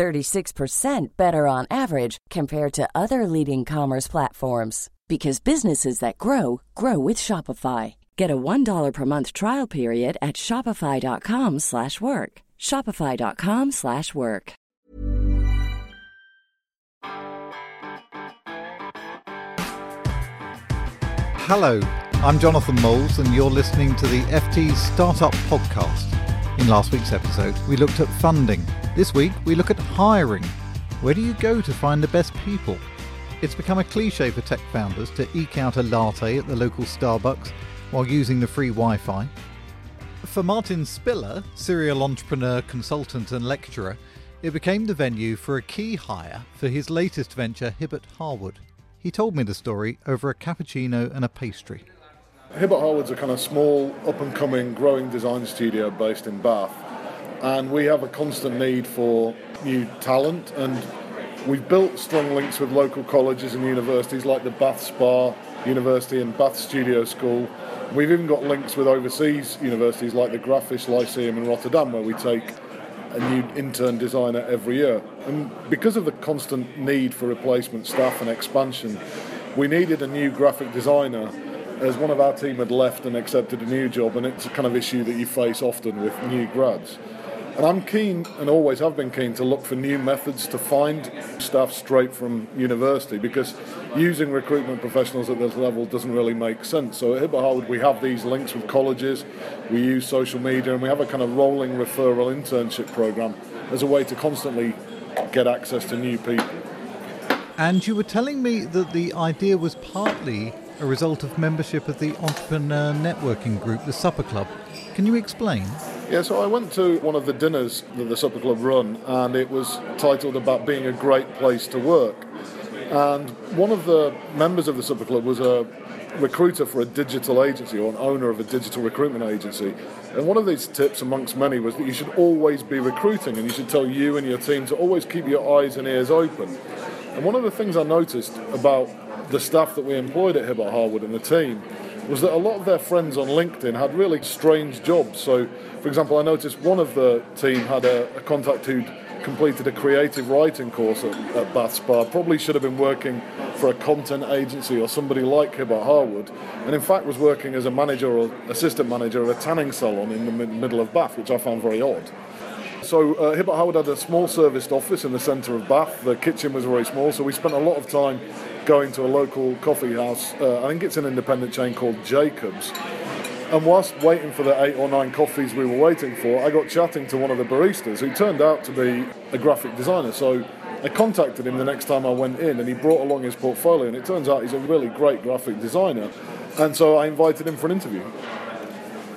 36% better on average compared to other leading commerce platforms because businesses that grow grow with Shopify. Get a $1 per month trial period at shopify.com/work. shopify.com/work. Hello, I'm Jonathan Moules and you're listening to the FT Startup Podcast. In last week's episode, we looked at funding. This week, we look at hiring. Where do you go to find the best people? It's become a cliche for tech founders to eke out a latte at the local Starbucks while using the free Wi Fi. For Martin Spiller, serial entrepreneur, consultant, and lecturer, it became the venue for a key hire for his latest venture, Hibbert Harwood. He told me the story over a cappuccino and a pastry. Hibbert Harwood's a kind of small, up and coming, growing design studio based in Bath, and we have a constant need for new talent and We've built strong links with local colleges and universities like the Bath Spa University and Bath Studio School. We've even got links with overseas universities like the Graphisch Lyceum in Rotterdam, where we take a new intern designer every year. And because of the constant need for replacement staff and expansion, we needed a new graphic designer as one of our team had left and accepted a new job, and it's a kind of issue that you face often with new grads. And I'm keen, and always have been keen, to look for new methods to find staff straight from university because using recruitment professionals at this level doesn't really make sense. So at Hibbert Harwood, we have these links with colleges, we use social media, and we have a kind of rolling referral internship program as a way to constantly get access to new people. And you were telling me that the idea was partly a result of membership of the entrepreneur networking group, the Supper Club. Can you explain? Yeah, so I went to one of the dinners that the Supper Club run, and it was titled about being a great place to work. And one of the members of the Supper Club was a recruiter for a digital agency or an owner of a digital recruitment agency. And one of these tips, amongst many, was that you should always be recruiting and you should tell you and your team to always keep your eyes and ears open. And one of the things I noticed about the staff that we employed at Hibbert Harwood and the team was that a lot of their friends on LinkedIn had really strange jobs. So, for example, I noticed one of the team had a, a contact who'd completed a creative writing course at, at Bath Spa, probably should have been working for a content agency or somebody like Hibbert Harwood, and in fact was working as a manager or assistant manager at a tanning salon in the mid- middle of Bath, which I found very odd. So uh, Hibbert Harwood had a small serviced office in the centre of Bath. The kitchen was very small, so we spent a lot of time going to a local coffee house. Uh, I think it's an independent chain called Jacobs. And whilst waiting for the eight or nine coffees we were waiting for, I got chatting to one of the baristas who turned out to be a graphic designer. So I contacted him the next time I went in and he brought along his portfolio. And it turns out he's a really great graphic designer. And so I invited him for an interview.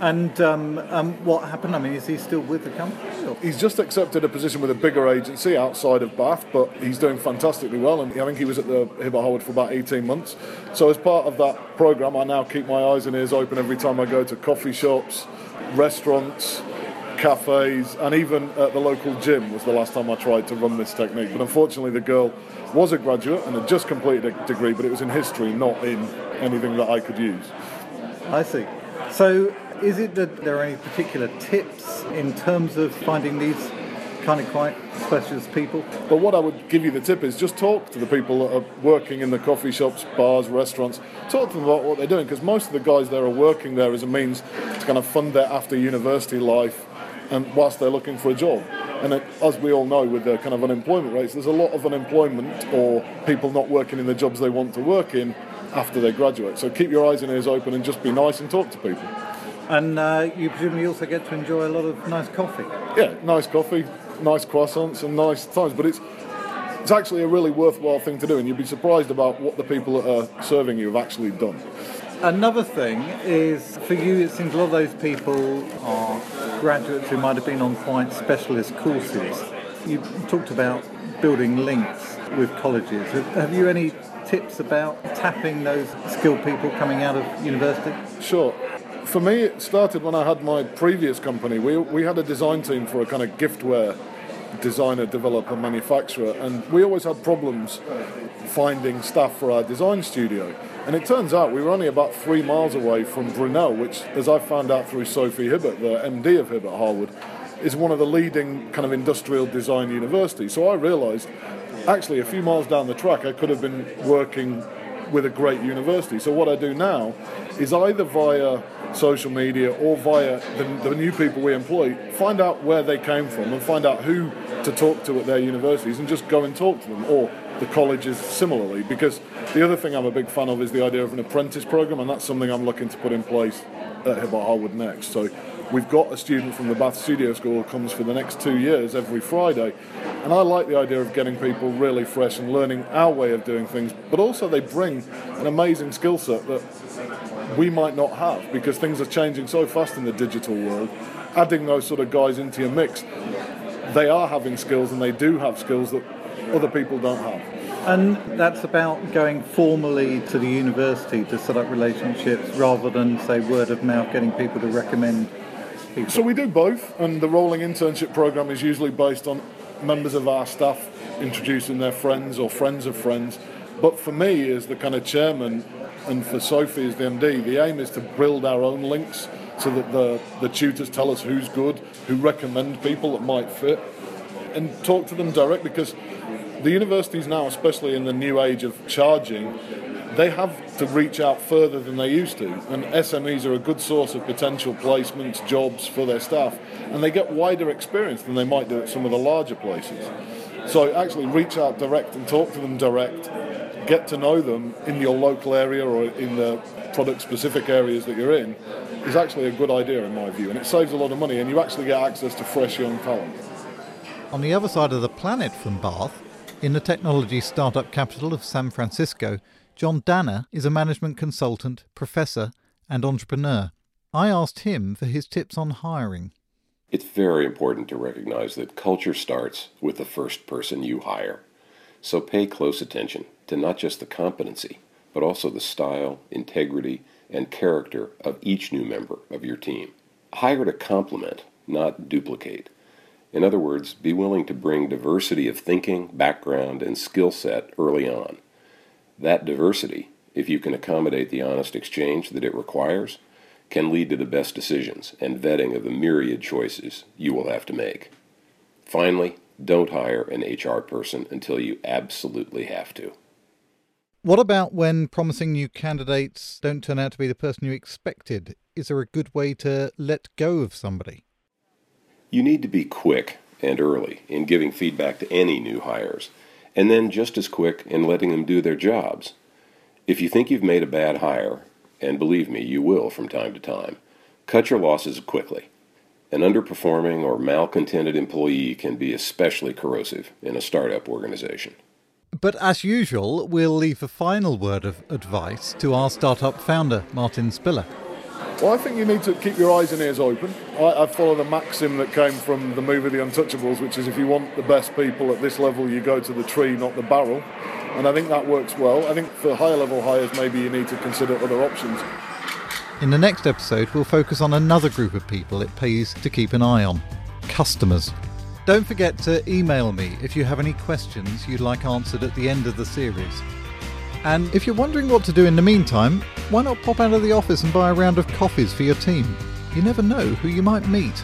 And um, um, what happened? I mean, is he still with the company? Or? He's just accepted a position with a bigger agency outside of Bath, but he's doing fantastically well. And I think he was at the Hibbert Harwood for about 18 months. So, as part of that program, I now keep my eyes and ears open every time I go to coffee shops, restaurants, cafes, and even at the local gym was the last time I tried to run this technique. But unfortunately, the girl was a graduate and had just completed a degree, but it was in history, not in anything that I could use. I see. So, is it that there are any particular tips in terms of finding these kind of quite specialist people? But what I would give you the tip is just talk to the people that are working in the coffee shops, bars, restaurants. Talk to them about what they're doing because most of the guys there are working there as a means to kind of fund their after university life and whilst they're looking for a job. And it, as we all know, with the kind of unemployment rates, there's a lot of unemployment or people not working in the jobs they want to work in after they graduate. So keep your eyes and ears open and just be nice and talk to people. And uh, you presumably also get to enjoy a lot of nice coffee. Yeah, nice coffee, nice croissants, and nice times. But it's it's actually a really worthwhile thing to do, and you'd be surprised about what the people that are serving you have actually done. Another thing is for you, it seems a lot of those people are graduates who might have been on quite specialist courses. You talked about building links. with colleges. Have, have you any tips about tapping those skilled people coming out of university? Sure. For me, it started when I had my previous company. We, we had a design team for a kind of giftware designer, developer, manufacturer, and we always had problems finding staff for our design studio. And it turns out we were only about three miles away from Brunel, which, as I found out through Sophie Hibbert, the MD of Hibbert Harwood, is one of the leading kind of industrial design universities. So I realised, actually, a few miles down the track, I could have been working with a great university. So what I do now is either via social media or via the, the, new people we employ, find out where they came from and find out who to talk to at their universities and just go and talk to them. Or the colleges similarly. Because the other thing I'm a big fan of is the idea of an apprentice program, and that's something I'm looking to put in place at Hibbert Harwood next. So we've got a student from the Bath Studio School who comes for the next two years every Friday. And I like the idea of getting people really fresh and learning our way of doing things, but also they bring an amazing skill set that we might not have because things are changing so fast in the digital world. Adding those sort of guys into your mix, they are having skills and they do have skills that other people don't have. And that's about going formally to the university to set up relationships rather than, say, word of mouth, getting people to recommend people. So we do both, and the rolling internship program is usually based on members of our staff introducing their friends or friends of friends. But for me, as the kind of chairman, and for Sophie as the MD, the aim is to build our own links so that the, the tutors tell us who's good, who recommend people that might fit, and talk to them direct because the universities now, especially in the new age of charging, they have to reach out further than they used to. And SMEs are a good source of potential placements, jobs for their staff, and they get wider experience than they might do at some of the larger places. So actually reach out direct and talk to them direct, get to know them in your local area or in the product specific areas that you're in is actually a good idea in my view and it saves a lot of money and you actually get access to fresh young talent. On the other side of the planet from Bath, in the technology startup capital of San Francisco, John Danner is a management consultant, professor, and entrepreneur. I asked him for his tips on hiring. It's very important to recognize that culture starts with the first person you hire. So pay close attention to not just the competency, but also the style, integrity, and character of each new member of your team. Hire to complement, not duplicate. In other words, be willing to bring diversity of thinking, background, and skill set early on. That diversity, if you can accommodate the honest exchange that it requires, can lead to the best decisions and vetting of the myriad choices you will have to make. Finally, don't hire an HR person until you absolutely have to. What about when promising new candidates don't turn out to be the person you expected? Is there a good way to let go of somebody? You need to be quick and early in giving feedback to any new hires, and then just as quick in letting them do their jobs. If you think you've made a bad hire, and believe me, you will from time to time, cut your losses quickly. An underperforming or malcontented employee can be especially corrosive in a startup organization. But as usual, we'll leave a final word of advice to our startup founder, Martin Spiller. Well, I think you need to keep your eyes and ears open. I, I, follow the maxim that came from the movie The Untouchables, which is if you want the best people at this level, you go to the tree, not the barrel. And I think that works well. I think for higher level hires, maybe you need to consider other options. In the next episode, we'll focus on another group of people it pays to keep an eye on customers. Don't forget to email me if you have any questions you'd like answered at the end of the series. And if you're wondering what to do in the meantime, why not pop out of the office and buy a round of coffees for your team? You never know who you might meet.